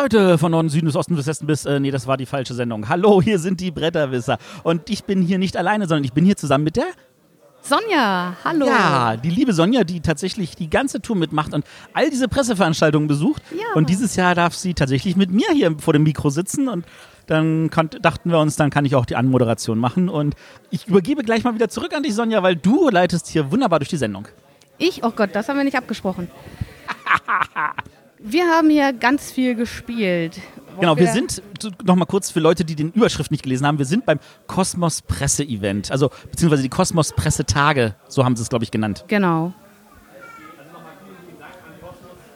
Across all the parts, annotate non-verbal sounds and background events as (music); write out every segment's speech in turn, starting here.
Leute von Norden, Süden bis Osten bis Westen bis, äh, nee, das war die falsche Sendung. Hallo, hier sind die Bretterwisser. Und ich bin hier nicht alleine, sondern ich bin hier zusammen mit der Sonja, hallo. Ja, die liebe Sonja, die tatsächlich die ganze Tour mitmacht und all diese Presseveranstaltungen besucht. Ja. Und dieses Jahr darf sie tatsächlich mit mir hier vor dem Mikro sitzen und dann konnt, dachten wir uns, dann kann ich auch die Anmoderation machen. Und ich übergebe gleich mal wieder zurück an dich, Sonja, weil du leitest hier wunderbar durch die Sendung. Ich? Oh Gott, das haben wir nicht abgesprochen. (laughs) wir haben hier ganz viel gespielt. Genau, wir sind, nochmal kurz für Leute, die den Überschrift nicht gelesen haben, wir sind beim Kosmos Presse-Event, also beziehungsweise die Kosmos Pressetage, so haben sie es, glaube ich, genannt. Genau.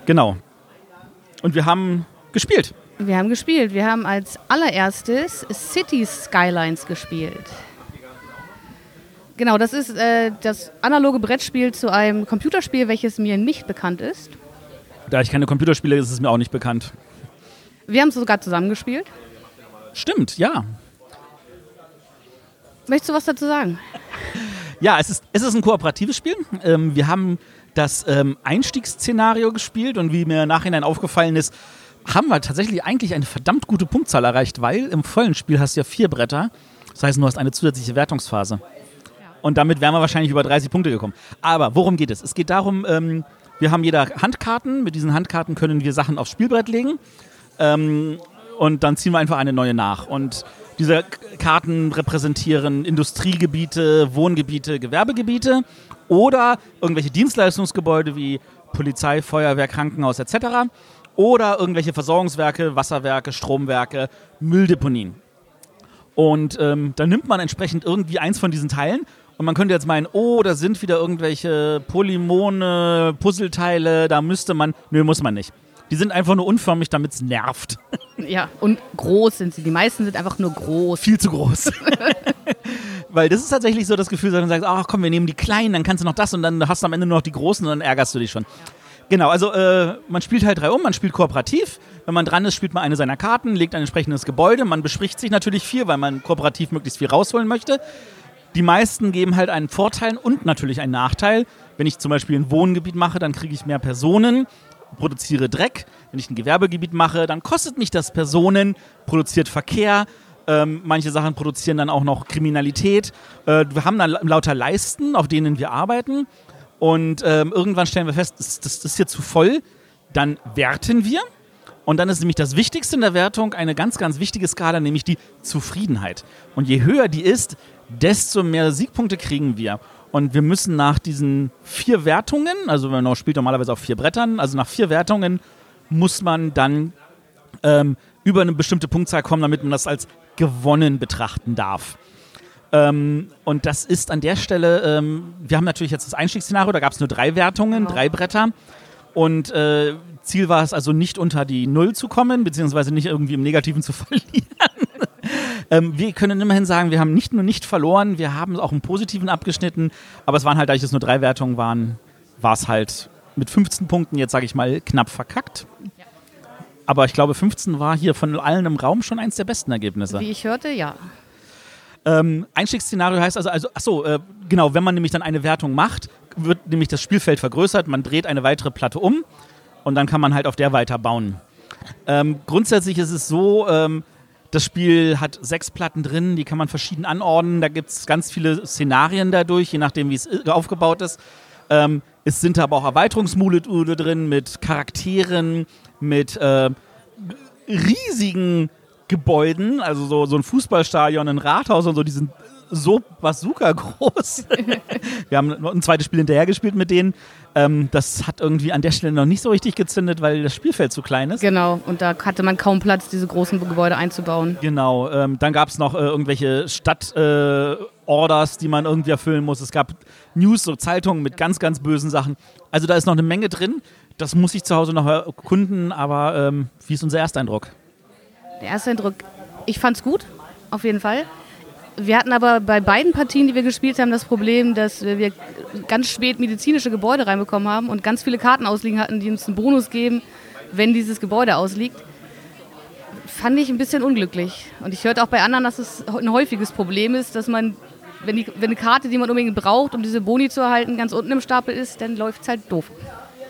Genau. Und wir haben gespielt. Wir haben gespielt. Wir haben als allererstes City Skylines gespielt. Genau, das ist äh, das analoge Brettspiel zu einem Computerspiel, welches mir nicht bekannt ist. Da ich keine Computerspiele, ist es mir auch nicht bekannt. Wir haben es sogar zusammengespielt. Stimmt, ja. Möchtest du was dazu sagen? Ja, es ist, es ist ein kooperatives Spiel. Ähm, wir haben das ähm, Einstiegsszenario gespielt und wie mir im Nachhinein aufgefallen ist, haben wir tatsächlich eigentlich eine verdammt gute Punktzahl erreicht, weil im vollen Spiel hast du ja vier Bretter. Das heißt, du hast eine zusätzliche Wertungsphase. Und damit wären wir wahrscheinlich über 30 Punkte gekommen. Aber worum geht es? Es geht darum, ähm, wir haben jeder Handkarten. Mit diesen Handkarten können wir Sachen aufs Spielbrett legen. Ähm, und dann ziehen wir einfach eine neue nach. Und diese Karten repräsentieren Industriegebiete, Wohngebiete, Gewerbegebiete oder irgendwelche Dienstleistungsgebäude wie Polizei, Feuerwehr, Krankenhaus etc. Oder irgendwelche Versorgungswerke, Wasserwerke, Stromwerke, Mülldeponien. Und ähm, dann nimmt man entsprechend irgendwie eins von diesen Teilen und man könnte jetzt meinen, oh, da sind wieder irgendwelche Polymone, Puzzleteile, da müsste man. Nö, muss man nicht. Die sind einfach nur unförmig, damit es nervt. (laughs) Ja, und groß sind sie. Die meisten sind einfach nur groß. Viel zu groß. (laughs) Weil das ist tatsächlich so das Gefühl, dass du sagst, ach komm, wir nehmen die kleinen, dann kannst du noch das und dann hast du am Ende nur noch die großen und dann ärgerst du dich schon. Ja. Genau, also äh, man spielt halt drei um, man spielt kooperativ. Wenn man dran ist, spielt man eine seiner Karten, legt ein entsprechendes Gebäude. Man bespricht sich natürlich viel, weil man kooperativ möglichst viel rausholen möchte. Die meisten geben halt einen Vorteil und natürlich einen Nachteil. Wenn ich zum Beispiel ein Wohngebiet mache, dann kriege ich mehr Personen, produziere Dreck. Wenn ich ein Gewerbegebiet mache, dann kostet mich das Personen, produziert Verkehr. Ähm, manche Sachen produzieren dann auch noch Kriminalität. Äh, wir haben dann lauter Leisten, auf denen wir arbeiten. Und ähm, irgendwann stellen wir fest, das, das, das ist hier zu voll. Dann werten wir. Und dann ist nämlich das Wichtigste in der Wertung eine ganz, ganz wichtige Skala, nämlich die Zufriedenheit. Und je höher die ist, desto mehr Siegpunkte kriegen wir. Und wir müssen nach diesen vier Wertungen, also man spielt normalerweise auf vier Brettern, also nach vier Wertungen muss man dann ähm, über eine bestimmte Punktzahl kommen, damit man das als gewonnen betrachten darf. Ähm, und das ist an der Stelle, ähm, wir haben natürlich jetzt das Einstiegsszenario, da gab es nur drei Wertungen, genau. drei Bretter. Und äh, Ziel war es also nicht unter die Null zu kommen, beziehungsweise nicht irgendwie im Negativen zu (laughs) verlieren. ähm, wir können immerhin sagen, wir haben nicht nur nicht verloren, wir haben auch im Positiven abgeschnitten, aber es waren halt, da es nur drei Wertungen waren, war es halt mit 15 Punkten jetzt, sage ich mal, knapp verkackt. Ja. Aber ich glaube, 15 war hier von allen im Raum schon eins der besten Ergebnisse. Wie ich hörte, ja. Ähm, Einstiegsszenario heißt also, also achso, äh, genau, wenn man nämlich dann eine Wertung macht, wird nämlich das Spielfeld vergrößert, man dreht eine weitere Platte um und dann kann man halt auf der weiter bauen. Ähm, grundsätzlich ist es so, ähm, das Spiel hat sechs Platten drin, die kann man verschieden anordnen. Da gibt es ganz viele Szenarien dadurch, je nachdem, wie es aufgebaut ist. Ähm, es sind aber auch Erweiterungsmodule drin mit Charakteren, mit äh, riesigen Gebäuden, also so, so ein Fußballstadion, ein Rathaus und so, die sind so bazooka groß. (laughs) wir haben ein zweites Spiel hinterher gespielt mit denen. Ähm, das hat irgendwie an der Stelle noch nicht so richtig gezündet, weil das Spielfeld zu klein ist. Genau, und da hatte man kaum Platz, diese großen Gebäude einzubauen. Genau, ähm, dann gab es noch äh, irgendwelche Stadtorders, äh, die man irgendwie erfüllen muss. Es gab News, so Zeitungen mit ganz, ganz bösen Sachen. Also da ist noch eine Menge drin. Das muss ich zu Hause noch erkunden, aber ähm, wie ist unser Ersteindruck? Der erste Eindruck, ich fand's gut, auf jeden Fall. Wir hatten aber bei beiden Partien, die wir gespielt haben, das Problem, dass wir ganz spät medizinische Gebäude reinbekommen haben und ganz viele Karten ausliegen hatten, die uns einen Bonus geben, wenn dieses Gebäude ausliegt. Fand ich ein bisschen unglücklich. Und ich hörte auch bei anderen, dass es ein häufiges Problem ist, dass man, wenn, die, wenn eine Karte, die man unbedingt braucht, um diese Boni zu erhalten, ganz unten im Stapel ist, dann läuft es halt doof.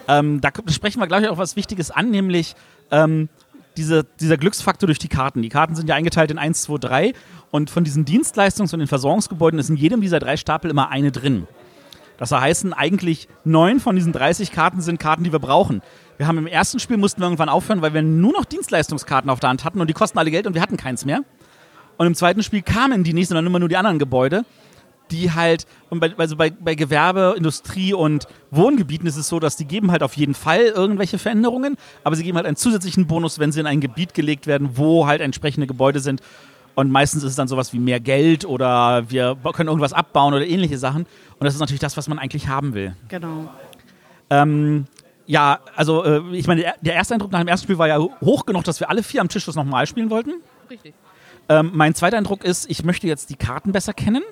Ähm, da sprechen wir, glaube ich, auch was Wichtiges an, nämlich ähm, diese, dieser Glücksfaktor durch die Karten. Die Karten sind ja eingeteilt in 1, 2, 3 und von diesen Dienstleistungs- und den Versorgungsgebäuden ist in jedem dieser drei Stapel immer eine drin. Das heißt, eigentlich neun von diesen 30 Karten sind Karten, die wir brauchen. Wir haben im ersten Spiel mussten wir irgendwann aufhören, weil wir nur noch Dienstleistungskarten auf der Hand hatten und die kosten alle Geld und wir hatten keins mehr. Und im zweiten Spiel kamen die nächsten dann immer nur die anderen Gebäude, die halt, und bei, also bei, bei Gewerbe, Industrie und Wohngebieten ist es so, dass die geben halt auf jeden Fall irgendwelche Veränderungen, aber sie geben halt einen zusätzlichen Bonus, wenn sie in ein Gebiet gelegt werden, wo halt entsprechende Gebäude sind. Und meistens ist es dann sowas wie mehr Geld oder wir können irgendwas abbauen oder ähnliche Sachen. Und das ist natürlich das, was man eigentlich haben will. Genau. Ähm, ja, also äh, ich meine, der, erste Eindruck nach dem ersten Spiel war ja hoch genug, dass wir alle vier am Tisch das nochmal spielen wollten. Richtig. Ähm, mein zweiter Eindruck ist, ich möchte jetzt die Karten besser kennen.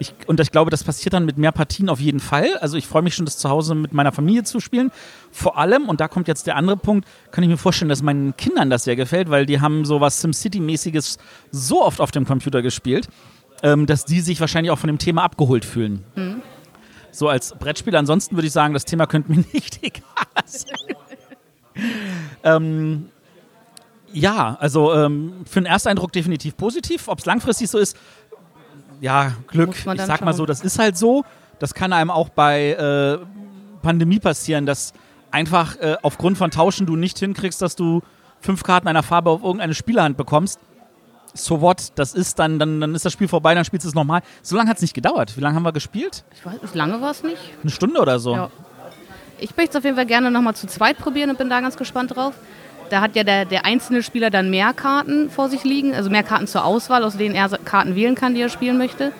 Ich, und ich glaube, das passiert dann mit mehr Partien auf jeden Fall. Also ich freue mich schon, das zu Hause mit meiner Familie zu spielen. Vor allem, und da kommt jetzt der andere Punkt, kann ich mir vorstellen, dass meinen Kindern das sehr gefällt, weil die haben so was SimCity-mäßiges so oft auf dem Computer gespielt, ähm, dass die sich wahrscheinlich auch von dem Thema abgeholt fühlen. So als Brettspieler. Ansonsten würde ich sagen, das Thema könnte mir (laughs) nicht egal sein. ähm, ja, also ähm, für den Ersteindruck definitiv positiv. Ob es langfristig so ist, ja, Glück. Ich sag mal so, das ist halt so. Das kann einem auch bei äh, Pandemie passieren, dass einfach äh, aufgrund von Tauschen du nicht hinkriegst, dass du fünf Karten einer Farbe auf irgendeine Spielerhand bekommst. So what? Das ist dann, dann, dann ist das Spiel vorbei, dann spielst du es nochmal. So lange hat es nicht gedauert. Wie lange haben wir gespielt? Ich weiß, lange war es nicht. Eine Stunde oder so. Ja. Ich möchte es auf jeden Fall gerne nochmal zu zweit probieren und bin da ganz gespannt drauf. Da hat ja der, der einzelne Spieler dann mehr Karten vor sich liegen, also mehr Karten zur Auswahl, aus denen er Karten wählen kann, die er spielen möchte.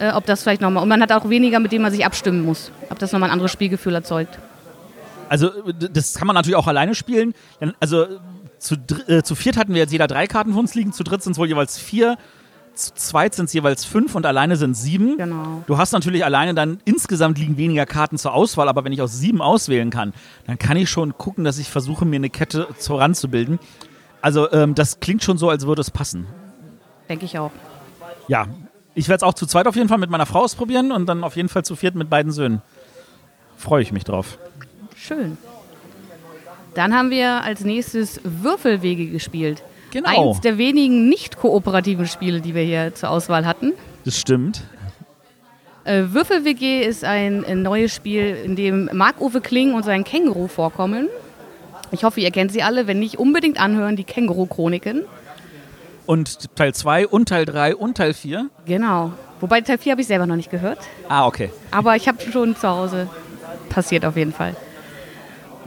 Äh, ob das vielleicht nochmal. Und man hat auch weniger, mit denen man sich abstimmen muss. Ob das nochmal ein anderes Spielgefühl erzeugt. Also das kann man natürlich auch alleine spielen. Also zu, äh, zu viert hatten wir jetzt jeder drei Karten von uns liegen, zu dritt sind es wohl jeweils vier, zu zweit sind es jeweils fünf und alleine sind sieben. Genau. Du hast natürlich alleine dann insgesamt liegen weniger Karten zur Auswahl, aber wenn ich aus sieben auswählen kann, dann kann ich schon gucken, dass ich versuche, mir eine Kette voranzubilden. Also ähm, das klingt schon so, als würde es passen. Denke ich auch. Ja, ich werde es auch zu zweit auf jeden Fall mit meiner Frau ausprobieren und dann auf jeden Fall zu viert mit beiden Söhnen. Freue ich mich drauf. Schön. Dann haben wir als nächstes Würfelwege gespielt. Genau. Eins der wenigen nicht kooperativen Spiele, die wir hier zur Auswahl hatten. Das stimmt. Äh, Würfel-WG ist ein, ein neues Spiel, in dem Marc-Uwe Kling und sein Känguru vorkommen. Ich hoffe, ihr kennt sie alle. Wenn nicht, unbedingt anhören, die Känguru-Chroniken. Und Teil 2 und Teil 3 und Teil 4. Genau. Wobei Teil 4 habe ich selber noch nicht gehört. Ah, okay. Aber ich habe schon zu Hause. Passiert auf jeden Fall.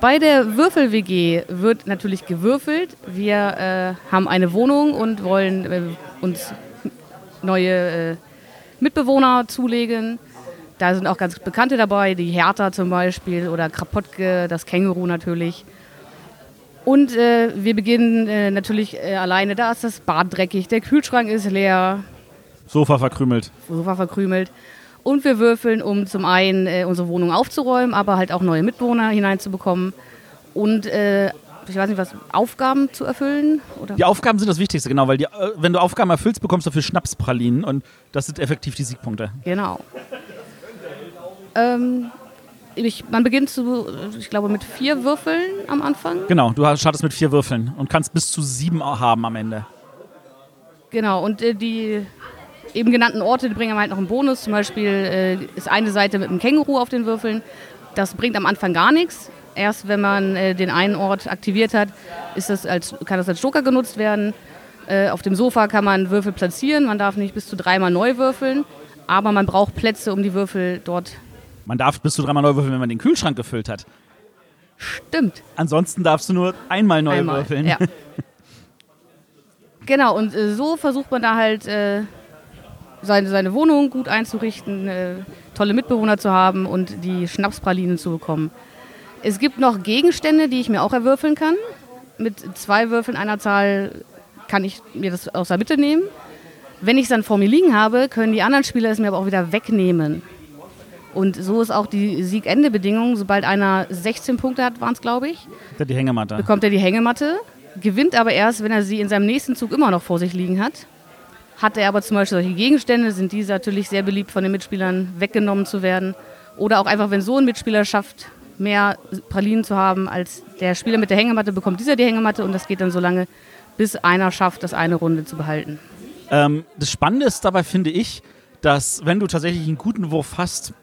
Bei der Würfel-WG wird natürlich gewürfelt. Wir äh, haben eine Wohnung und wollen äh, uns neue äh, Mitbewohner zulegen. Da sind auch ganz bekannte dabei, die Hertha zum Beispiel oder Krapotke, das Känguru natürlich. Und äh, wir beginnen äh, natürlich äh, alleine. Da ist das Bad dreckig, der Kühlschrank ist leer, Sofa verkrümelt. Sofa verkrümelt. Und wir würfeln, um zum einen äh, unsere Wohnung aufzuräumen, aber halt auch neue Mitbewohner hineinzubekommen. Und äh, ich weiß nicht was, Aufgaben zu erfüllen? Oder? Die Aufgaben sind das Wichtigste, genau, weil die, äh, wenn du Aufgaben erfüllst, bekommst du für Schnapspralinen und das sind effektiv die Siegpunkte. Genau. Ähm, ich, man beginnt zu, ich glaube, mit vier Würfeln am Anfang. Genau, du startest mit vier Würfeln und kannst bis zu sieben haben am Ende. Genau, und äh, die eben genannten Orte bringen halt noch einen Bonus. Zum Beispiel äh, ist eine Seite mit einem Känguru auf den Würfeln. Das bringt am Anfang gar nichts. Erst wenn man äh, den einen Ort aktiviert hat, ist das als, kann das als Joker genutzt werden. Äh, auf dem Sofa kann man Würfel platzieren. Man darf nicht bis zu dreimal neu würfeln. Aber man braucht Plätze, um die Würfel dort. Man darf bis zu dreimal neu würfeln, wenn man den Kühlschrank gefüllt hat. Stimmt. Ansonsten darfst du nur einmal neu Einmal, würfeln. Ja. (laughs) genau, und äh, so versucht man da halt äh, seine, seine Wohnung gut einzurichten, äh, tolle Mitbewohner zu haben und die Schnapspralinen zu bekommen. Es gibt noch Gegenstände, die ich mir auch erwürfeln kann. Mit zwei Würfeln einer Zahl kann ich mir das aus der Mitte nehmen. Wenn ich es dann vor mir liegen habe, können die anderen Spieler es mir aber auch wieder wegnehmen. Und so ist auch die Siegende-Bedingung. Sobald einer 16 Punkte hat, waren es, glaube ich, bekommt er die Hängematte, gewinnt aber erst, wenn er sie in seinem nächsten Zug immer noch vor sich liegen hat. Hat er aber zum Beispiel solche Gegenstände, sind diese natürlich sehr beliebt von den Mitspielern weggenommen zu werden. Oder auch einfach, wenn so ein Mitspieler schafft, mehr Pralinen zu haben als der Spieler mit der Hängematte bekommt dieser die Hängematte und das geht dann so lange, bis einer schafft, das eine Runde zu behalten. Ähm, das Spannende ist dabei, finde ich, dass wenn du tatsächlich einen guten Wurf hast,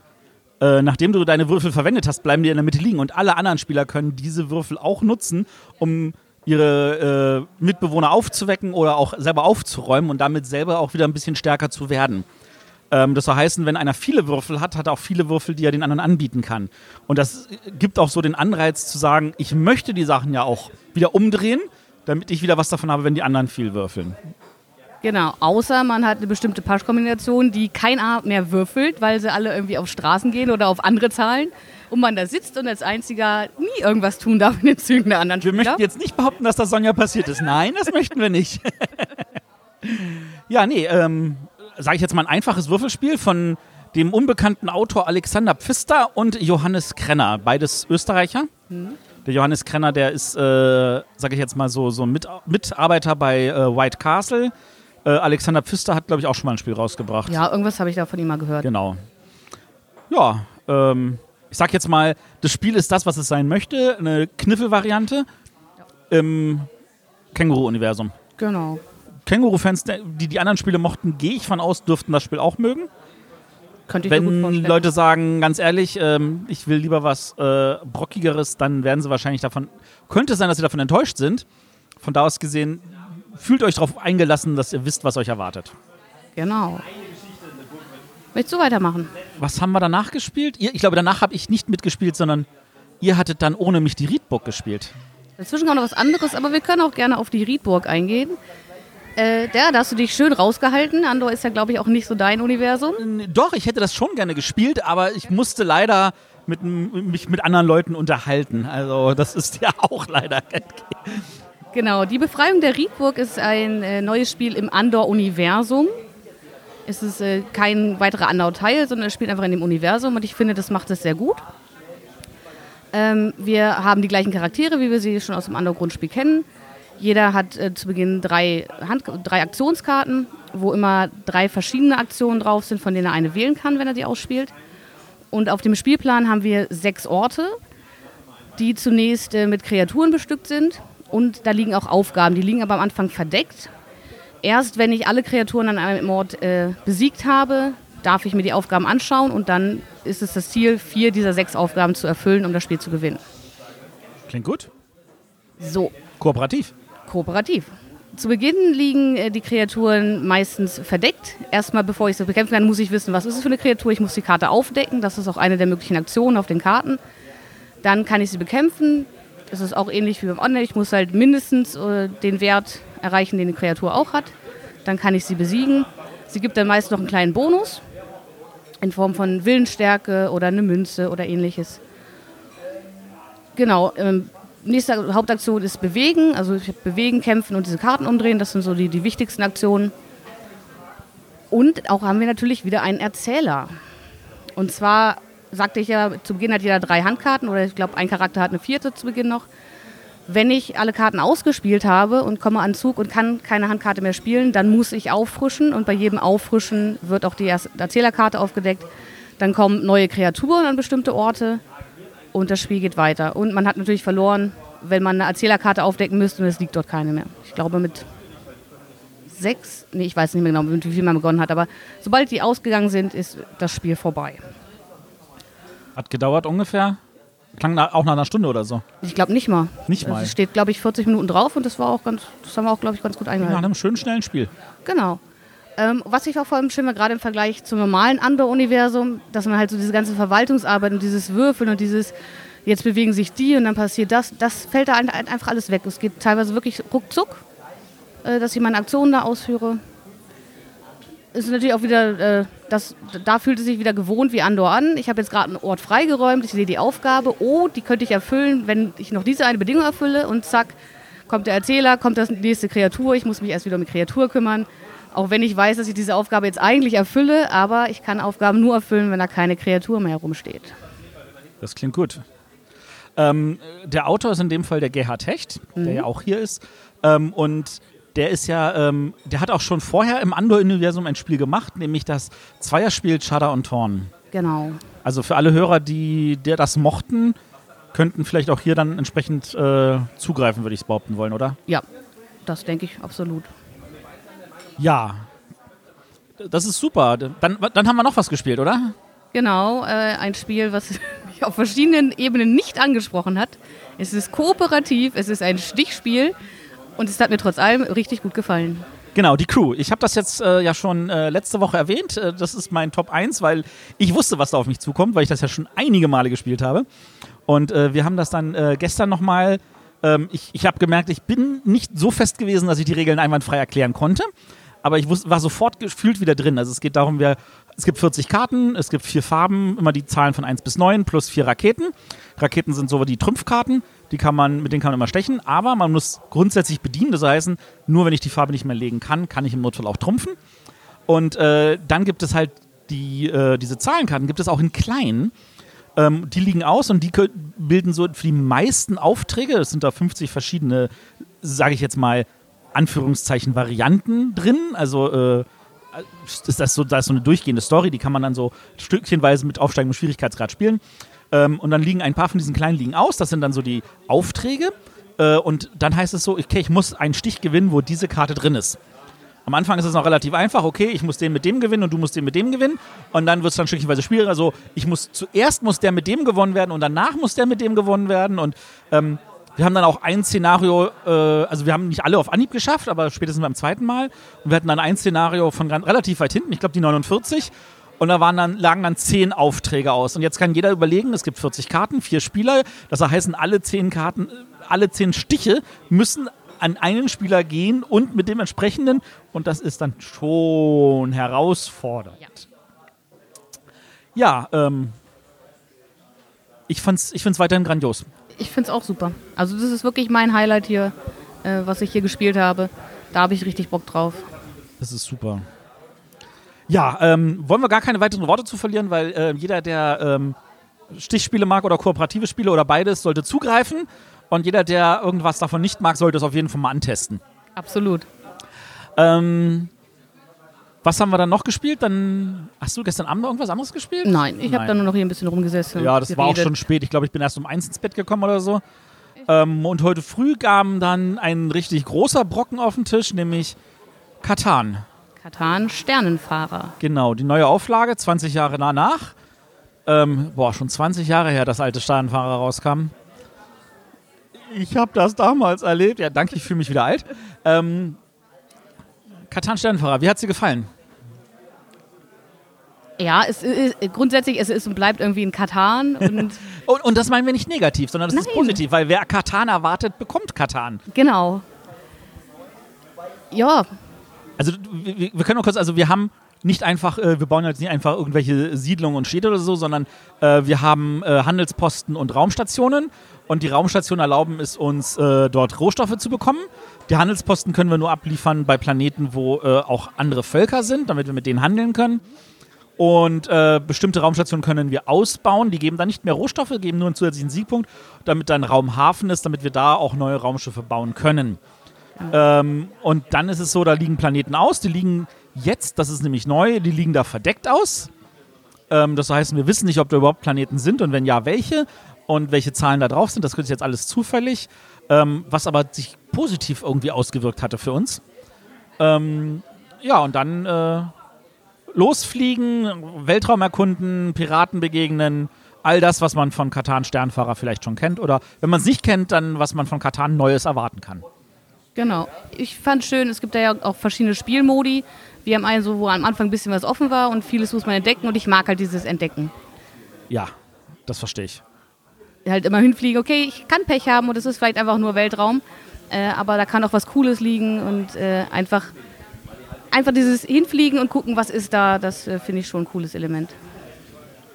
äh, nachdem du deine Würfel verwendet hast, bleiben die in der Mitte liegen und alle anderen Spieler können diese Würfel auch nutzen, um ihre äh, Mitbewohner aufzuwecken oder auch selber aufzuräumen und damit selber auch wieder ein bisschen stärker zu werden. Ähm, das soll heißen, wenn einer viele Würfel hat, hat er auch viele Würfel, die er den anderen anbieten kann. Und das gibt auch so den Anreiz zu sagen, ich möchte die Sachen ja auch wieder umdrehen, damit ich wieder was davon habe, wenn die anderen viel würfeln. Genau, außer man hat eine bestimmte Paschkombination, die kein A mehr würfelt, weil sie alle irgendwie auf Straßen gehen oder auf andere Zahlen. Und man da sitzt und als Einziger nie irgendwas tun darf in den Zügen der anderen Wir Spieler. möchten jetzt nicht behaupten, dass das Sonja passiert ist. Nein, das möchten wir nicht. (laughs) ja, nee, ähm, sage ich jetzt mal ein einfaches Würfelspiel von dem unbekannten Autor Alexander Pfister und Johannes Krenner, beides Österreicher. Der Johannes Krenner, der ist, äh, sage ich jetzt mal so, so ein Mit Mitarbeiter bei äh, White Castle. Äh, Alexander Pfister hat, glaube ich, auch schon mal ein Spiel rausgebracht. Ja, irgendwas habe ich da von ihm mal gehört. Genau. Ja, ähm, ich sag jetzt mal, das Spiel ist das, was es sein möchte. Eine Kniffelvariante im Känguru-Universum. Genau. Känguru-Fans, die die anderen Spiele mochten, gehe ich von aus, dürften das Spiel auch mögen. Könnte ich mir gut Wenn vorstellen. Leute sagen, ganz ehrlich, ähm, ich will lieber was äh, Brockigeres, dann werden sie wahrscheinlich davon, könnte sein, dass sie davon enttäuscht sind. Von da aus gesehen, fühlt euch darauf eingelassen, dass ihr wisst, was euch erwartet. Genau. Möchtest du weitermachen? Was haben wir danach gespielt? Ich glaube, danach habe ich nicht mitgespielt, sondern ihr hattet dann ohne mich die Riedburg gespielt. Dazwischen kommt noch was anderes, aber wir können auch gerne auf die Riedburg eingehen. Äh, ja, da hast du dich schön rausgehalten. Andor ist ja, glaube ich, auch nicht so dein Universum. Doch, ich hätte das schon gerne gespielt, aber ich musste leider mit, mich mit anderen Leuten unterhalten. Also das ist ja (laughs) auch leider. Genau, die Befreiung der Riedburg ist ein äh, neues Spiel im Andor-Universum. Es ist äh, kein weiterer Andor-Teil, sondern es spielt einfach in dem Universum und ich finde, das macht es sehr gut. Ähm, wir haben die gleichen Charaktere, wie wir sie schon aus dem Andor-Grundspiel kennen. Jeder hat äh, zu Beginn drei, Hand drei Aktionskarten, wo immer drei verschiedene Aktionen drauf sind, von denen er eine wählen kann, wenn er die ausspielt. Und auf dem Spielplan haben wir sechs Orte, die zunächst äh, mit Kreaturen bestückt sind. Und da liegen auch Aufgaben, die liegen aber am Anfang verdeckt. Erst wenn ich alle Kreaturen an einem Ort äh, besiegt habe, darf ich mir die Aufgaben anschauen und dann ist es das Ziel, vier dieser sechs Aufgaben zu erfüllen, um das Spiel zu gewinnen. Klingt gut. So, Kooperativ. kooperativ. Zu Beginn liegen äh, die Kreaturen meistens verdeckt. Erstmal, bevor ich sie bekämpfen kann, muss ich wissen, was ist es für eine Kreatur. Ich muss die Karte aufdecken. Das ist auch eine der möglichen Aktionen auf den Karten. Dann kann ich sie bekämpfen. Ist auch ähnlich wie beim Online. Ich muss halt mindestens äh, den Wert erreichen, den die Kreatur auch hat. Dann kann ich sie besiegen. Sie gibt dann meist noch einen kleinen Bonus in Form von Willensstärke oder eine Münze oder ähnliches. Genau. Ähm, nächste Hauptaktion ist Bewegen. Also ich Bewegen, Kämpfen und diese Karten umdrehen. Das sind so die, die wichtigsten Aktionen. Und auch haben wir natürlich wieder einen Erzähler. Und zwar sagte ich ja, zu Beginn hat jeder drei Handkarten oder ich glaube, ein Charakter hat eine vierte zu Beginn noch. Wenn ich alle Karten ausgespielt habe und komme an Zug und kann keine Handkarte mehr spielen, dann muss ich auffrischen und bei jedem Auffrischen wird auch die Erzählerkarte aufgedeckt. Dann kommen neue Kreaturen an bestimmte Orte und das Spiel geht weiter. Und man hat natürlich verloren, wenn man eine Erzählerkarte aufdecken müsste und es liegt dort keine mehr. Ich glaube mit sechs, nee, ich weiß nicht mehr genau, mit wie viel man begonnen hat, aber sobald die ausgegangen sind, ist das Spiel vorbei. Hat gedauert ungefähr. Klang na, auch nach einer Stunde oder so. Ich glaube nicht mal. Nicht mal. Es steht, glaube ich, 40 Minuten drauf und das war auch ganz, das haben wir auch, glaube ich, ganz gut Nach eingehalten. einem schönen, schnellen Spiel. Genau. Ähm, was ich auch vor allem schön war, gerade im Vergleich zum normalen Andor-Universum, dass man halt so diese ganze Verwaltungsarbeit und dieses Würfeln und dieses, jetzt bewegen sich die und dann passiert das, das fällt da ein- einfach alles weg. Es geht teilweise wirklich ruckzuck, äh, dass ich meine Aktionen da ausführe. Ist natürlich auch wieder, äh, das, da fühlt es sich wieder gewohnt wie Andor an. Ich habe jetzt gerade einen Ort freigeräumt, ich sehe die Aufgabe, oh, die könnte ich erfüllen, wenn ich noch diese eine Bedingung erfülle und zack, kommt der Erzähler, kommt das nächste Kreatur, ich muss mich erst wieder um die Kreatur kümmern. Auch wenn ich weiß, dass ich diese Aufgabe jetzt eigentlich erfülle, aber ich kann Aufgaben nur erfüllen, wenn da keine Kreatur mehr herumsteht. Das klingt gut. Ähm, der Autor ist in dem Fall der Gerhard Hecht, der ja auch hier ist. Ähm, und der ist ja, ähm, der hat auch schon vorher im Andor-Universum ein Spiel gemacht, nämlich das Zweierspiel Chada und Thorn. Genau. Also für alle Hörer, die der das mochten, könnten vielleicht auch hier dann entsprechend äh, zugreifen, würde ich es behaupten wollen, oder? Ja, das denke ich absolut. Ja. Das ist super. Dann, dann haben wir noch was gespielt, oder? Genau, äh, ein Spiel, was (laughs) mich auf verschiedenen Ebenen nicht angesprochen hat. Es ist kooperativ, es ist ein Stichspiel und es hat mir trotz allem richtig gut gefallen. Genau, die Crew. Ich habe das jetzt äh, ja schon äh, letzte Woche erwähnt. Äh, das ist mein Top 1, weil ich wusste, was da auf mich zukommt, weil ich das ja schon einige Male gespielt habe. Und äh, wir haben das dann äh, gestern nochmal. Ähm, ich ich habe gemerkt, ich bin nicht so fest gewesen, dass ich die Regeln einwandfrei erklären konnte. Aber ich wusste, war sofort gefühlt wieder drin. Also es geht darum, wir, es gibt 40 Karten, es gibt vier Farben, immer die Zahlen von 1 bis 9 plus vier Raketen. Raketen sind so die Trümpfkarten, die kann man, mit denen kann man immer stechen, aber man muss grundsätzlich bedienen. Das heißt, nur wenn ich die Farbe nicht mehr legen kann, kann ich im Notfall auch trumpfen. Und äh, dann gibt es halt die, äh, diese Zahlenkarten, gibt es auch in kleinen. Ähm, die liegen aus und die bilden so für die meisten Aufträge, es sind da 50 verschiedene, sage ich jetzt mal, Anführungszeichen Varianten drin. Also äh, ist das so, da ist so eine durchgehende Story, die kann man dann so stückchenweise mit aufsteigendem Schwierigkeitsgrad spielen. Ähm, und dann liegen ein paar von diesen kleinen liegen aus. Das sind dann so die Aufträge. Äh, und dann heißt es so, okay, ich muss einen Stich gewinnen, wo diese Karte drin ist. Am Anfang ist es noch relativ einfach, okay, ich muss den mit dem gewinnen und du musst den mit dem gewinnen. Und dann wird es dann stückchenweise schwieriger. Also ich muss zuerst muss der mit dem gewonnen werden und danach muss der mit dem gewonnen werden. Und ähm, wir haben dann auch ein Szenario, äh, also wir haben nicht alle auf Anhieb geschafft, aber spätestens beim zweiten Mal. Und wir hatten dann ein Szenario von relativ weit hinten, ich glaube die 49. Und da waren dann, lagen dann zehn Aufträge aus. Und jetzt kann jeder überlegen, es gibt 40 Karten, vier Spieler. Das heißt, alle zehn Karten, alle zehn Stiche müssen an einen Spieler gehen und mit dem entsprechenden. Und das ist dann schon herausfordernd. Ja, ja ähm, ich, fand's, ich finde es weiterhin grandios. Ich finde es auch super. Also das ist wirklich mein Highlight hier, äh, was ich hier gespielt habe. Da habe ich richtig Bock drauf. Das ist super. Ja, ähm, wollen wir gar keine weiteren Worte zu verlieren, weil äh, jeder, der ähm, Stichspiele mag oder kooperative Spiele oder beides, sollte zugreifen. Und jeder, der irgendwas davon nicht mag, sollte es auf jeden Fall mal antesten. Absolut. Ähm, was haben wir dann noch gespielt? Dann hast du gestern Abend irgendwas anderes gespielt? Nein, ich habe dann nur noch hier ein bisschen rumgesessen. Ja, das geredet. war auch schon spät. Ich glaube, ich bin erst um eins ins Bett gekommen oder so. Ähm, und heute früh kam dann ein richtig großer Brocken auf den Tisch, nämlich Katan. Katan Sternenfahrer. Genau, die neue Auflage, 20 Jahre danach. Ähm, boah, schon 20 Jahre her, dass alte Sternenfahrer rauskam. Ich habe das damals erlebt. Ja, danke, ich fühle mich wieder alt. Ähm, Katan Sternenfahrer, wie hat sie gefallen? Ja, es ist, grundsätzlich es ist und bleibt irgendwie ein Katan. (laughs) Und, und, und, das meinen wir nicht negativ, sondern das Nein. ist positiv, weil wer Katan erwartet, bekommt Katan. Genau. Ja, also wir, wir können noch kurz, also wir haben nicht einfach, äh, wir bauen jetzt nicht einfach irgendwelche Siedlungen und Städte oder so, sondern äh, wir haben äh, Handelsposten und Raumstationen und die Raumstationen erlauben es uns, äh, dort Rohstoffe zu bekommen. Die Handelsposten können wir nur abliefern bei Planeten, wo äh, auch andere Völker sind, damit wir mit denen handeln können. Und äh, bestimmte Raumstationen können wir ausbauen. Die geben dann nicht mehr Rohstoffe, geben nur einen zusätzlichen Siegpunkt, damit dann Raumhafen ist, damit wir da auch neue Raumschiffe bauen können. Ähm, und dann ist es so, da liegen Planeten aus, die liegen jetzt, das ist nämlich neu, die liegen da verdeckt aus. Ähm, das heißt, wir wissen nicht, ob da überhaupt Planeten sind und wenn ja, welche und welche Zahlen da drauf sind. Das ist jetzt alles zufällig, ähm, was aber sich positiv irgendwie ausgewirkt hatte für uns. Ähm, ja, und dann äh, losfliegen, Weltraum erkunden, Piraten begegnen, all das, was man von Katan Sternfahrer vielleicht schon kennt oder wenn man es nicht kennt, dann was man von Katan Neues erwarten kann. Genau. Ich fand schön, es gibt da ja auch verschiedene Spielmodi. Wir haben einen so, wo am Anfang ein bisschen was offen war und vieles muss man entdecken und ich mag halt dieses Entdecken. Ja, das verstehe ich. Halt immer hinfliegen, okay, ich kann Pech haben und es ist vielleicht einfach nur Weltraum, äh, aber da kann auch was Cooles liegen und äh, einfach, einfach dieses Hinfliegen und gucken, was ist da, das äh, finde ich schon ein cooles Element.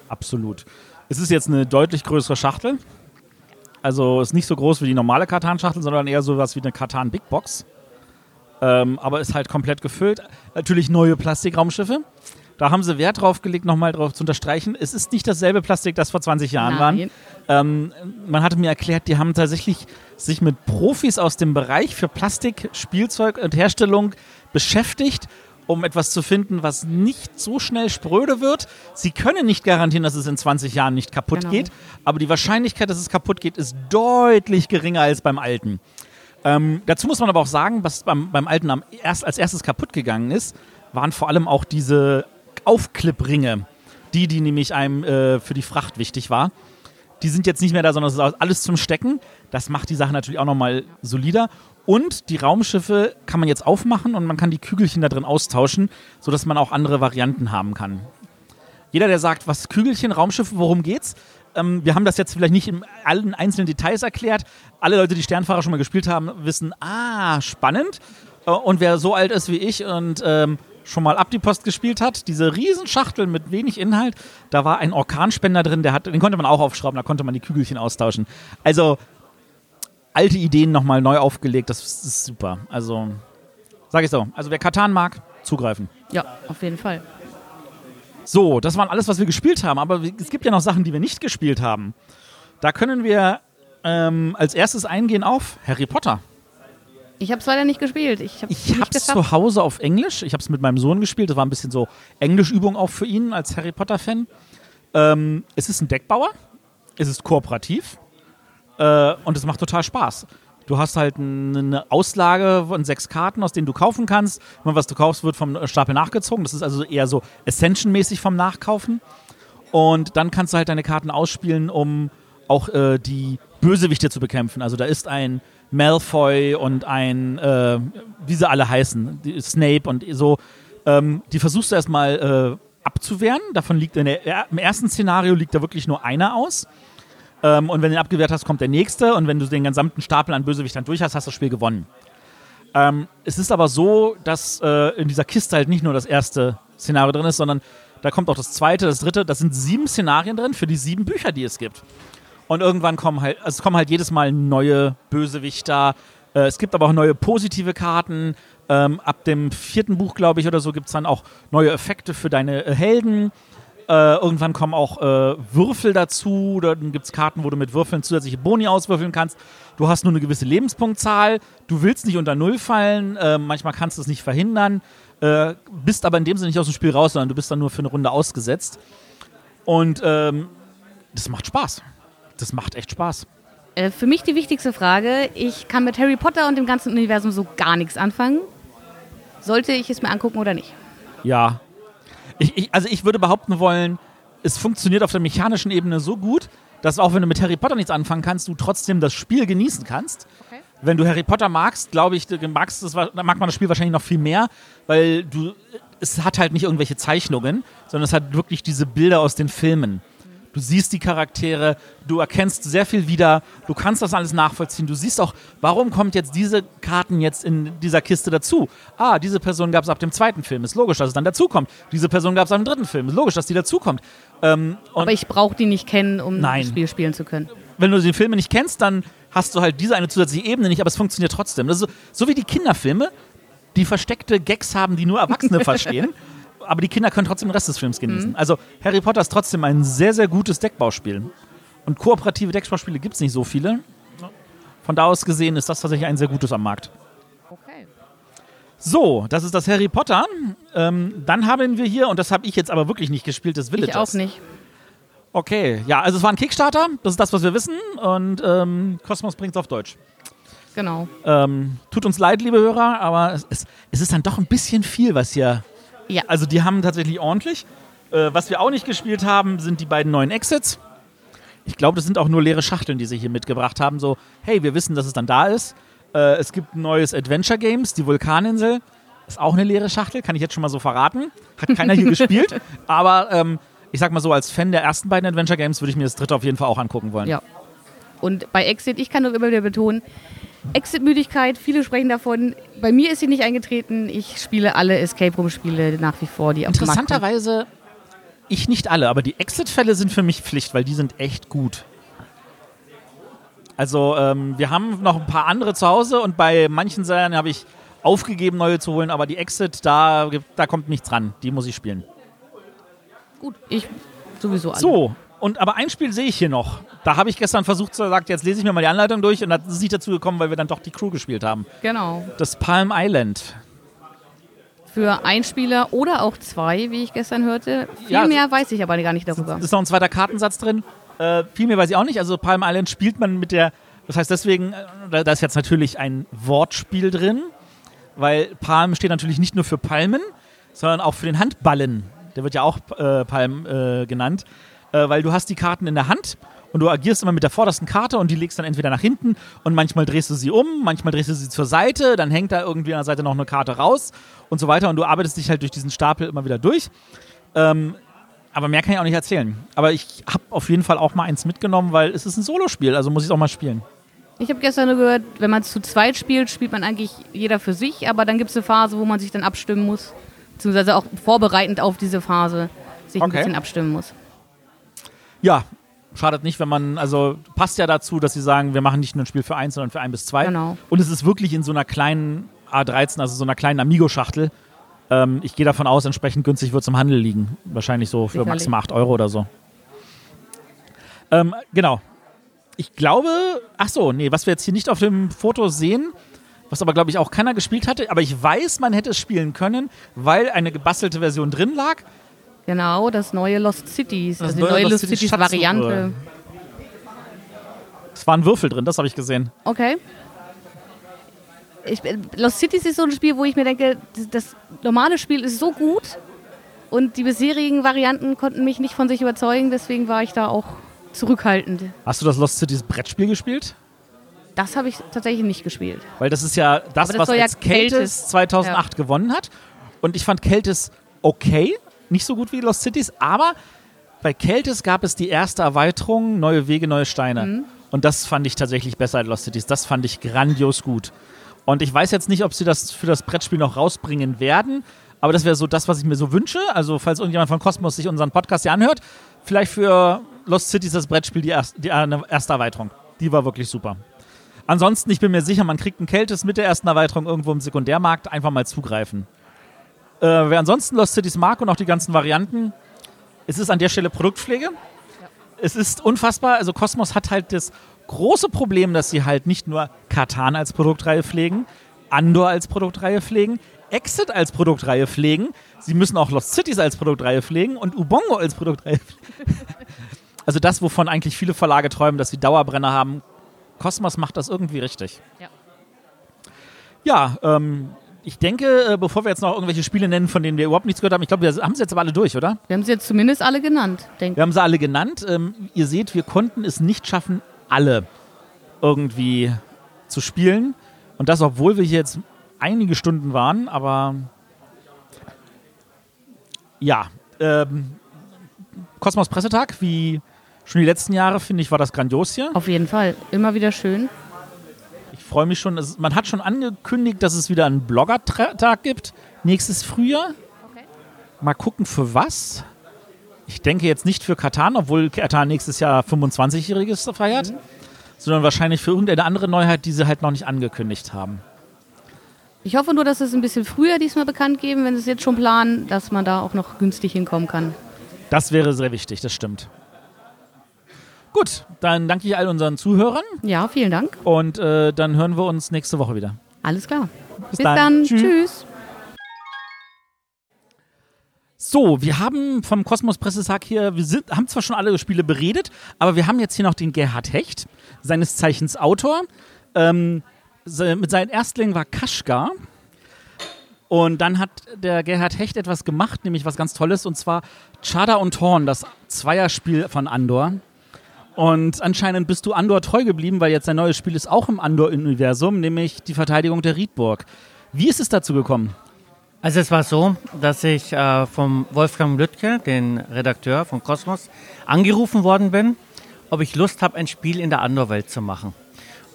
Absolut. Es ist jetzt eine deutlich größere Schachtel. Also ist nicht so groß wie die normale Katan-Schachtel, sondern eher so was wie eine Katan Big Box. Ähm, aber ist halt komplett gefüllt. Natürlich neue Plastikraumschiffe. Da haben sie Wert drauf gelegt, nochmal drauf zu unterstreichen. Es ist nicht dasselbe Plastik, das vor 20 Jahren war. Ähm, man hatte mir erklärt, die haben tatsächlich sich mit Profis aus dem Bereich für Plastik, Spielzeug und Herstellung beschäftigt um etwas zu finden, was nicht so schnell spröde wird. Sie können nicht garantieren, dass es in 20 Jahren nicht kaputt Genau. geht, aber die Wahrscheinlichkeit, dass es kaputt geht, ist deutlich geringer als beim alten. Ähm, dazu muss man aber auch sagen, was beim, beim alten am erst, als erstes kaputt gegangen ist, waren vor allem auch diese Aufklippringe. Die, die nämlich einem äh, für die Fracht wichtig war. Die sind jetzt nicht mehr da, sondern es ist alles zum Stecken. Das macht die Sache natürlich auch nochmal solider. Und die Raumschiffe kann man jetzt aufmachen und man kann die Kügelchen da drin austauschen, sodass man auch andere Varianten haben kann. Jeder, der sagt, was Kügelchen, Raumschiffe, worum geht's? Ähm, wir haben das jetzt vielleicht nicht in allen einzelnen Details erklärt. Alle Leute, die Sternfahrer schon mal gespielt haben, wissen, ah, spannend. Äh, und wer so alt ist wie ich und ähm, schon mal ab die Post gespielt hat, diese Riesenschachtel mit wenig Inhalt, da war ein Orkanspender drin, der hat, den konnte man auch aufschrauben, da konnte man die Kügelchen austauschen. Also alte Ideen nochmal neu aufgelegt, das ist super. Also, sag ich so. Also wer Katan mag, zugreifen. Ja, auf jeden Fall. So, das waren alles, was wir gespielt haben. Aber es gibt ja noch Sachen, die wir nicht gespielt haben. Da können wir ähm, als erstes eingehen auf Harry Potter. Ich habe es leider nicht gespielt. Ich habe es zu Hause auf Englisch. Ich habe es mit meinem Sohn gespielt. Das war ein bisschen so Englischübung auch für ihn als Harry Potter-Fan. Ähm, es ist ein Deckbauer. Es ist kooperativ. Äh, und es macht total Spaß. Du hast halt eine Auslage von sechs Karten, aus denen du kaufen kannst. Immer was du kaufst, wird vom Stapel nachgezogen. Das ist also eher so Ascension-mäßig vom Nachkaufen. Und dann kannst du halt deine Karten ausspielen, um auch äh, die Bösewichte zu bekämpfen. Also da ist ein Malfoy und ein, äh, wie sie alle heißen, Snape und so. Ähm, die versuchst du erstmal äh, abzuwehren. Davon liegt der, im ersten Szenario liegt da wirklich nur einer aus. Ähm, und wenn du ihn abgewehrt hast, kommt der nächste. Und wenn du den gesamten Stapel an Bösewichtern durch hast, hast du das Spiel gewonnen. Ähm, es ist aber so, dass äh, in dieser Kiste halt nicht nur das erste Szenario drin ist, sondern da kommt auch das zweite, das dritte. Das sind sieben Szenarien drin für die sieben Bücher, die es gibt. Und irgendwann kommen halt, also es kommen halt jedes Mal neue Bösewichter. Äh, es gibt aber auch neue positive Karten. Ähm, ab dem vierten Buch, glaube ich, oder so, gibt es dann auch neue Effekte für deine äh, Helden. Äh, irgendwann kommen auch äh, Würfel dazu. Dann gibt es Karten, wo du mit Würfeln zusätzliche Boni auswürfeln kannst. Du hast nur eine gewisse Lebenspunktzahl. Du willst nicht unter Null fallen. Äh, manchmal kannst du es nicht verhindern. Äh, bist aber in dem Sinne nicht aus dem Spiel raus, sondern du bist dann nur für eine Runde ausgesetzt. Und ähm, das macht Spaß. Das macht echt Spaß. Äh, für mich die wichtigste Frage. Ich kann mit Harry Potter und dem ganzen Universum so gar nichts anfangen. Sollte ich es mir angucken oder nicht? Ja. Ich, ich, also ich würde behaupten wollen, es funktioniert auf der mechanischen Ebene so gut, dass auch wenn du mit Harry Potter nichts anfangen kannst, du trotzdem das Spiel genießen kannst. Okay. Wenn du Harry Potter magst, glaube ich, magst das, mag man das Spiel wahrscheinlich noch viel mehr, weil du, es hat halt nicht irgendwelche Zeichnungen, sondern es hat wirklich diese Bilder aus den Filmen. Du siehst die Charaktere, du erkennst sehr viel wieder, du kannst das alles nachvollziehen. Du siehst auch, warum kommt jetzt diese Karten jetzt in dieser Kiste dazu? Ah, diese Person gab es ab dem zweiten Film. Ist logisch, dass es dann dazukommt. Diese Person gab es ab dem dritten Film. Ist logisch, dass die dazukommt. Ähm, Aber ich brauche die nicht kennen, um Nein. das Spiel spielen zu können. wenn du die Filme nicht kennst, dann hast du halt diese eine zusätzliche Ebene nicht, aber es funktioniert trotzdem. Das so, so wie die Kinderfilme, die versteckte Gags haben, die nur Erwachsene (laughs) verstehen. Aber die Kinder können trotzdem den Rest des Films genießen. Also Harry Potter ist trotzdem ein sehr, sehr gutes Deckbauspiel. Und kooperative Deckbauspiele gibt es nicht so viele. Von da aus gesehen ist das tatsächlich ein sehr gutes am Markt. Okay. So, das ist das Harry Potter. Ähm, dann haben wir hier, und das habe ich jetzt aber wirklich nicht gespielt, das Villagers. Ich auch nicht. Okay, ja, also es war ein Kickstarter, das ist das, was wir wissen. Und ähm, Cosmos bringt es auf Deutsch. Genau. Ähm, tut uns leid, liebe Hörer, aber es, es, es ist dann doch ein bisschen viel, was hier. Ja. Also, die haben tatsächlich ordentlich. Äh, was wir auch nicht gespielt haben, sind die beiden neuen Exits. Ich glaube, das sind auch nur leere Schachteln, die sie hier mitgebracht haben. So, hey, wir wissen, dass es dann da ist. Äh, es gibt ein neues Adventure Games, die Vulkaninsel. Ist auch eine leere Schachtel, kann ich jetzt schon mal so verraten. Hat keiner hier (laughs) gespielt. Aber ähm, ich sag mal so, als Fan der ersten beiden Adventure Games würde ich mir das dritte auf jeden Fall auch angucken wollen. Ja. Und bei Exit, ich kann nur immer wieder betonen, Exit-Müdigkeit, viele sprechen davon. Bei mir ist sie nicht eingetreten. Ich spiele alle Escape Room-Spiele nach wie vor, die auf. Interessanterweise, ich nicht alle, aber die Exit-Fälle sind für mich Pflicht, weil die sind echt gut. Also, ähm, wir haben noch ein paar andere zu Hause und bei manchen Serien habe ich aufgegeben, neue zu holen, aber die Exit, da, da kommt nichts ran. Die muss ich spielen. Gut, ich sowieso alle. So, und aber ein Spiel sehe ich hier noch. Da habe ich gestern versucht zu sagen, jetzt lese ich mir mal die Anleitung durch und das ist nicht dazu gekommen, weil wir dann doch die Crew gespielt haben. Genau. Das Palm Island. Für ein Spieler oder auch zwei, wie ich gestern hörte. Viel Ja, also- mehr weiß ich aber gar nicht darüber. Ist noch ein zweiter Kartensatz drin. Äh, viel mehr weiß ich auch nicht. Also Palm Island spielt man mit der, das heißt deswegen, äh, da, da ist jetzt natürlich ein Wortspiel drin, weil Palm steht natürlich nicht nur für Palmen, sondern auch für den Handballen. Der wird ja auch äh, Palm äh, genannt, äh, weil du hast die Karten in der Hand und du agierst immer mit der vordersten Karte und die legst dann entweder nach hinten und manchmal drehst du sie um, manchmal drehst du sie zur Seite, dann hängt da irgendwie an der Seite noch eine Karte raus und so weiter und du arbeitest dich halt durch diesen Stapel immer wieder durch. Ähm, aber mehr kann ich auch nicht erzählen. Aber ich habe auf jeden Fall auch mal eins mitgenommen, weil es ist ein Solospiel, also muss ich es auch mal spielen. Ich habe gestern nur gehört, wenn man zu zweit spielt, spielt man eigentlich jeder für sich, aber dann gibt es eine Phase, wo man sich dann abstimmen muss, beziehungsweise auch vorbereitend auf diese Phase sich ein Okay. bisschen abstimmen muss. Ja, schadet nicht, wenn man, also passt ja dazu, dass sie sagen, wir machen nicht nur ein Spiel für eins, sondern für ein bis zwei. Genau. Und es ist wirklich in so einer kleinen A13, also so einer kleinen Amigo-Schachtel. Ähm, ich gehe davon aus, entsprechend günstig wird es im Handel liegen. Wahrscheinlich so für Sicherlich. maximal 8 Euro oder so. Ähm, genau. Ich glaube, ach so, nee, was wir jetzt hier nicht auf dem Foto sehen, was aber glaube ich auch keiner gespielt hatte, aber ich weiß, man hätte es spielen können, weil eine gebastelte Version drin lag. Genau, das neue Lost Cities, Das also die neue Lost Lost Cities. Variante. Es waren Würfel drin, das habe ich gesehen. Okay. Ich, Lost Cities ist so ein Spiel, wo ich mir denke, das, das normale Spiel ist so gut und die bisherigen Varianten konnten mich nicht von sich überzeugen, deswegen war ich da auch zurückhaltend. Hast du das Lost Cities Brettspiel gespielt? Das habe ich tatsächlich nicht gespielt. Weil das ist ja das, das was ja Keltis Keltis- 2008 gewonnen hat. Und ich fand Keltis okay, nicht so gut wie Lost Cities, aber bei Keltis gab es die erste Erweiterung, neue Wege, neue Steine. Mhm. Und das fand ich tatsächlich besser als Lost Cities. Das fand ich grandios gut. Und ich weiß jetzt nicht, ob sie das für das Brettspiel noch rausbringen werden, aber das wäre so das, was ich mir so wünsche. Also, falls irgendjemand von Cosmos sich unseren Podcast hier anhört, vielleicht für Lost Cities das Brettspiel die, erst, die erste Erweiterung. Die war wirklich super. Ansonsten, ich bin mir sicher, man kriegt ein Keltis mit der ersten Erweiterung irgendwo im Sekundärmarkt einfach mal zugreifen. Äh, wer ansonsten Lost Cities mag und auch die ganzen Varianten, es ist an der Stelle Produktpflege. Es ist unfassbar. Also Cosmos hat halt das große Problem, dass sie halt nicht nur Katan als Produktreihe pflegen, Andor als Produktreihe pflegen, Exit als Produktreihe pflegen. Sie müssen auch Lost Cities als Produktreihe pflegen und Ubongo als Produktreihe pflegen. (laughs) Also das, wovon eigentlich viele Verlage träumen, dass sie Dauerbrenner haben. Cosmos macht das irgendwie richtig. Ja. Ja, ähm, ich denke, äh, bevor wir jetzt noch irgendwelche Spiele nennen, von denen wir überhaupt nichts gehört haben, ich glaube, wir haben sie jetzt aber alle durch, oder? Wir haben sie jetzt zumindest alle genannt, denke Wir haben sie alle genannt. Ähm, ihr seht, wir konnten es nicht schaffen, alle irgendwie zu spielen. Und das, obwohl wir hier jetzt einige Stunden waren, aber ja, ähm, Kosmos Pressetag, wie schon die letzten Jahre, finde ich, war das grandios hier. Auf jeden Fall. Immer wieder schön. Ich freue mich schon. Es, man hat schon angekündigt, dass es wieder einen Blogger-Tag gibt, nächstes Frühjahr. Mal gucken, für was. Ich denke jetzt nicht für Katan, obwohl Katan nächstes Jahr 25-Jähriges feiert, sondern wahrscheinlich für irgendeine andere Neuheit, die sie halt noch nicht angekündigt haben. Ich hoffe nur, dass es ein bisschen früher diesmal bekannt geben, wenn sie es jetzt schon planen, dass man da auch noch günstig hinkommen kann. Das wäre sehr wichtig, das stimmt. Gut, dann danke ich all unseren Zuhörern Ja, vielen Dank. und äh, dann hören wir uns nächste Woche wieder. Alles klar. Bis Bis dann. dann. Tschüss. Tschüss. So, wir haben vom Kosmos Pressetag hier, wir sind, haben zwar schon alle Spiele beredet, aber wir haben jetzt hier noch den Gerhard Hecht, seines Zeichens Autor. Ähm, mit seinem Erstling war Kaschgar. Und dann hat der Gerhard Hecht etwas gemacht, nämlich was ganz Tolles, und zwar Chada und Horn, das Zweierspiel von Andor. Und anscheinend bist du Andor treu geblieben, weil jetzt ein neues Spiel ist auch im Andor-Universum, nämlich die Verteidigung der Riedburg. Wie ist es dazu gekommen? Also es war so, dass ich äh, vom Wolfgang Lüttke, den Redakteur von Kosmos, angerufen worden bin, ob ich Lust habe, ein Spiel in der Andor-Welt zu machen.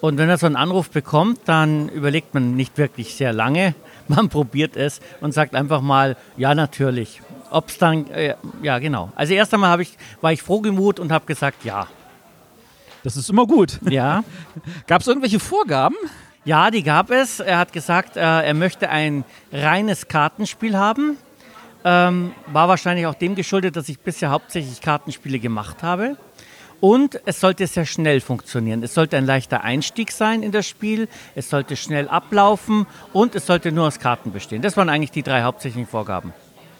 Und wenn er so einen Anruf bekommt, dann überlegt man nicht wirklich sehr lange. (laughs) Man probiert es und sagt einfach mal, ja, natürlich. Ob es dann, äh, ja, genau. Also erst einmal ich, war ich frohgemut und habe gesagt, ja. Das ist immer gut. Ja. (laughs) Gab es irgendwelche Vorgaben? Ja, die gab es. Er hat gesagt, äh, er möchte ein reines Kartenspiel haben. Ähm, war wahrscheinlich auch dem geschuldet, dass ich bisher hauptsächlich Kartenspiele gemacht habe. Und es sollte sehr schnell funktionieren. Es sollte ein leichter Einstieg sein in das Spiel, es sollte schnell ablaufen und es sollte nur aus Karten bestehen. Das waren eigentlich die drei hauptsächlichen Vorgaben.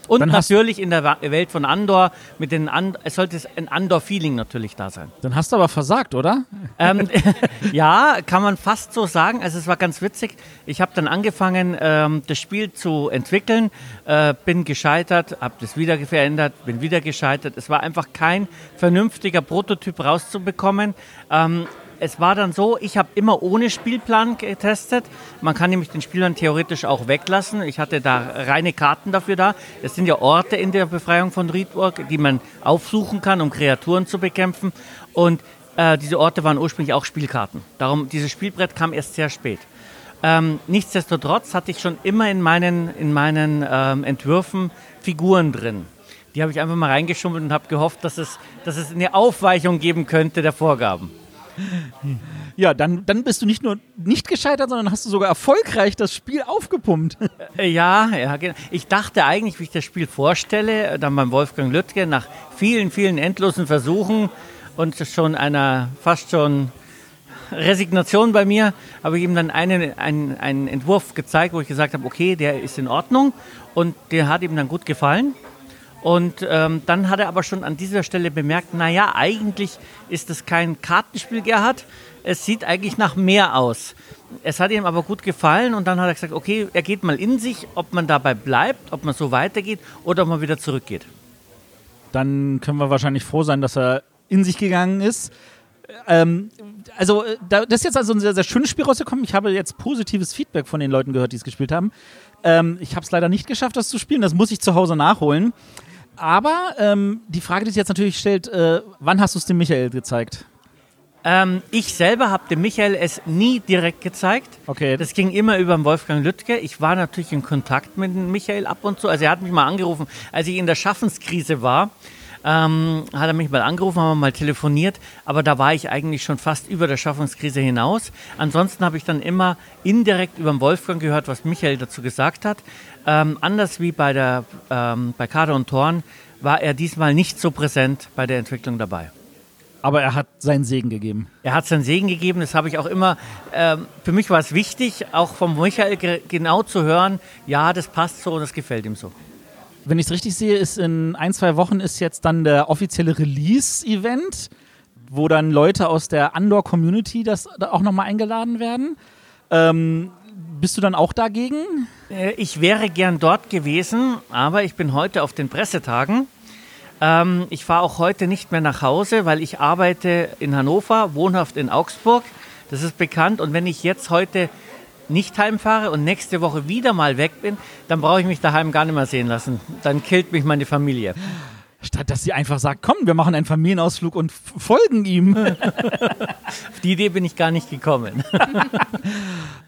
Und Dann natürlich in der Welt von Andor, mit den And es sollte ein Andor-Feeling natürlich da sein. Dann hast du aber versagt, oder? Ähm, (laughs) ja, kann man fast so sagen. Also es war ganz witzig. Ich habe dann angefangen, ähm, das Spiel zu entwickeln, äh, bin gescheitert, habe das wieder verändert, bin wieder gescheitert. Es war einfach kein vernünftiger Prototyp rauszubekommen. Ähm, es war dann so, ich habe immer ohne Spielplan getestet. Man kann nämlich den Spielplan theoretisch auch weglassen. Ich hatte da reine Karten dafür da. Es sind ja Orte in der Befreiung von Riedburg, die man aufsuchen kann, um Kreaturen zu bekämpfen. Und äh, diese Orte waren ursprünglich auch Spielkarten. Darum, dieses Spielbrett kam erst sehr spät. Ähm, nichtsdestotrotz hatte ich schon immer in meinen, in meinen ähm, Entwürfen Figuren drin. Die habe ich einfach mal reingeschummelt und habe gehofft, dass es, dass es eine Aufweichung geben könnte der Vorgaben. Ja, dann, dann bist du nicht nur nicht gescheitert, sondern hast du sogar erfolgreich das Spiel aufgepumpt. Äh, Ja, ja, genau. Ich dachte eigentlich, wie ich das Spiel vorstelle, äh, dann beim Wolfgang Lüttke, nach vielen, vielen endlosen Versuchen und schon einer fast schon Resignation bei mir, habe ich ihm dann einen, einen, einen Entwurf gezeigt, wo ich gesagt habe, okay, der ist in Ordnung und der hat ihm dann gut gefallen. Und ähm, dann hat er aber schon an dieser Stelle bemerkt, naja, eigentlich ist es kein Kartenspiel, Gerhard. Es sieht eigentlich nach mehr aus. Es hat ihm aber gut gefallen und dann hat er gesagt, okay, er geht mal in sich, ob man dabei bleibt, ob man so weitergeht oder ob man wieder zurückgeht. Dann können wir wahrscheinlich froh sein, dass er in sich gegangen ist. Ähm, also, äh, da, das ist jetzt also ein sehr, sehr schönes Spiel rausgekommen. Ich habe jetzt positives Feedback von den Leuten gehört, die es gespielt haben. Ähm, ich habe es leider nicht geschafft, das zu spielen. Das muss ich zu Hause nachholen. Aber ähm, die Frage, die sich jetzt natürlich stellt, äh, wann hast du es dem Michael gezeigt? Ähm, ich selber habe dem Michael es nie direkt gezeigt. Okay. Das ging immer über den Wolfgang Lüttke. Ich war natürlich in Kontakt mit dem Michael ab und zu. Also er hat mich mal angerufen, als ich in der Schaffenskrise war. Ähm, hat er mich mal angerufen, haben wir mal telefoniert, aber da war ich eigentlich schon fast über der Schaffungskrise hinaus. Ansonsten habe ich dann immer indirekt über den Wolfgang gehört, was Michael dazu gesagt hat. Ähm, anders wie bei, der, ähm, bei Kader und Thorn war er diesmal nicht so präsent bei der Entwicklung dabei. Aber er hat seinen Segen gegeben. Er hat seinen Segen gegeben, das habe ich auch immer, ähm, für mich war es wichtig, auch vom Michael ge genau zu hören, ja, das passt so und das gefällt ihm so. Wenn ich es richtig sehe, ist in ein, zwei Wochen ist jetzt dann der offizielle Release-Event, wo dann Leute aus der Andor-Community das da auch nochmal eingeladen werden. Ähm, bist du dann auch dagegen? Äh, Ich wäre gern dort gewesen, aber ich bin heute auf den Pressetagen. Ähm, ich fahre auch heute nicht mehr nach Hause, weil ich arbeite in Hannover, wohnhaft in Augsburg. Das ist bekannt. Und wenn ich jetzt heute nicht heimfahre und nächste Woche wieder mal weg bin, dann brauche ich mich daheim gar nicht mehr sehen lassen. Dann killt mich meine Familie. Statt dass sie einfach sagt, komm, wir machen einen Familienausflug und folgen ihm. (laughs) Auf die Idee bin ich gar nicht gekommen. (laughs)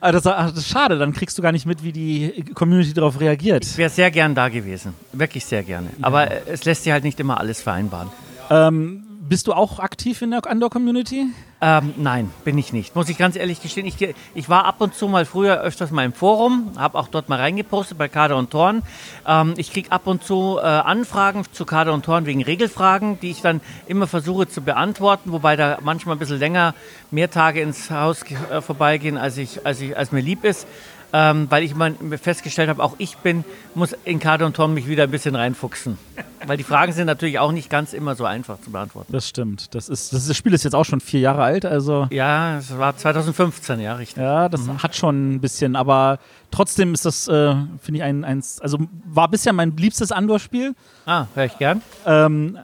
Ah, das, ach, das ist schade, dann kriegst du gar nicht mit, wie die Community darauf reagiert. Ich wäre sehr gern da gewesen. Wirklich sehr gerne. Aber äh, es lässt sich halt nicht immer alles vereinbaren. Ähm, bist du auch aktiv in der Andor-Community? Ähm, nein, bin ich nicht. Muss ich ganz ehrlich gestehen. Ich, ich war ab und zu mal früher öfters mal im Forum, habe auch dort mal reingepostet bei Kader und Torn. Ähm, ich kriege ab und zu äh, Anfragen zu Kader und Torn wegen Regelfragen, die ich dann immer versuche zu beantworten, wobei da manchmal ein bisschen länger, mehr Tage ins Haus äh, vorbeigehen, als, ich, als, ich, als mir lieb ist. Ähm, weil ich mal festgestellt habe, auch ich bin, muss in Kader und Torn mich wieder ein bisschen reinfuchsen. Weil die Fragen sind natürlich auch nicht ganz immer so einfach zu beantworten. Das stimmt. Das, ist, das, Spiel ist jetzt auch schon vier Jahre alt, also Ja, es war 2015, ja, richtig. ja, das hat schon ein bisschen, aber trotzdem ist das, äh, finde ich, ein, eins, also war bisher mein liebstes Andor-Spiel. Ah, höre ich gern. Ähm,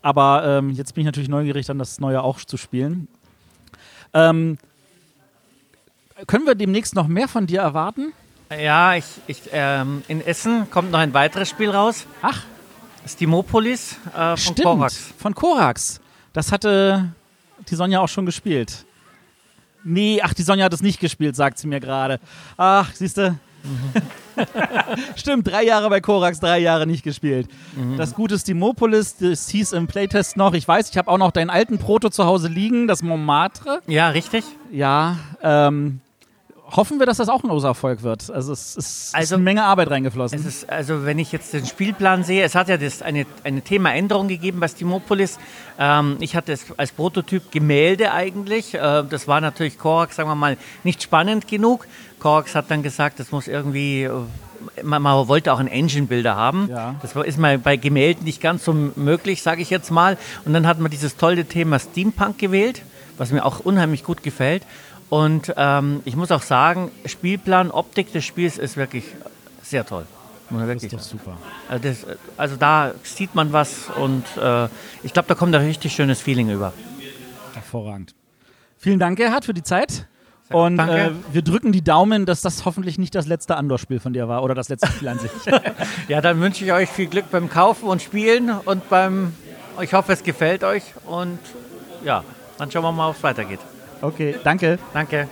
aber ähm, jetzt bin ich natürlich neugierig, dann das neue auch zu spielen. Ähm, können wir demnächst noch mehr von dir erwarten? Ja, ich, ich, ähm, in Essen kommt noch ein weiteres Spiel raus. Ach, Stimopolis äh, von stimmt. Korax. Von Korax. Das hatte die Sonja auch schon gespielt. Nee, ach, die Sonja hat es nicht gespielt, sagt sie mir gerade. Ach, siehst du? (laughs) Stimmt, drei Jahre bei Korax, drei Jahre nicht gespielt. Das gute Stimopolis, das hieß im Playtest noch, ich weiß, ich habe auch noch deinen alten Proto zu Hause liegen, das Montmartre. Ja, richtig. Ja, ähm, hoffen wir, dass das auch ein großer Erfolg wird. Also es ist, Also- ist eine Menge Arbeit reingeflossen. Ist, also wenn ich jetzt den Spielplan sehe, es hat ja das eine, eine Themaänderung gegeben bei Steamopolis. Ähm, ich hatte es als Prototyp Gemälde eigentlich. Äh, das war natürlich Korax, sagen wir mal, nicht spannend genug. Korax hat dann gesagt, das muss irgendwie, äh, man, man wollte auch einen Engine-Builder haben. Ja. Das ist mal bei Gemälden nicht ganz so möglich, sage ich jetzt mal. Und dann hat man dieses tolle Thema Steampunk gewählt, was mir auch unheimlich gut gefällt. Und ähm, ich muss auch sagen, Spielplan, Optik des Spiels ist wirklich sehr toll. Das ist doch super. Also, das, also da sieht man was und äh, ich glaube, da kommt ein richtig schönes Feeling über. Hervorragend. Vielen Dank, Gerhard, für die Zeit. Und äh, wir drücken die Daumen, dass das hoffentlich nicht das letzte Andor-Spiel von dir war oder das letzte Spiel an sich. (laughs) Ja, dann wünsche ich euch viel Glück beim Kaufen und Spielen und beim, ich hoffe, es gefällt euch und ja, dann schauen wir mal, ob es weitergeht. Okay, danke. Danke.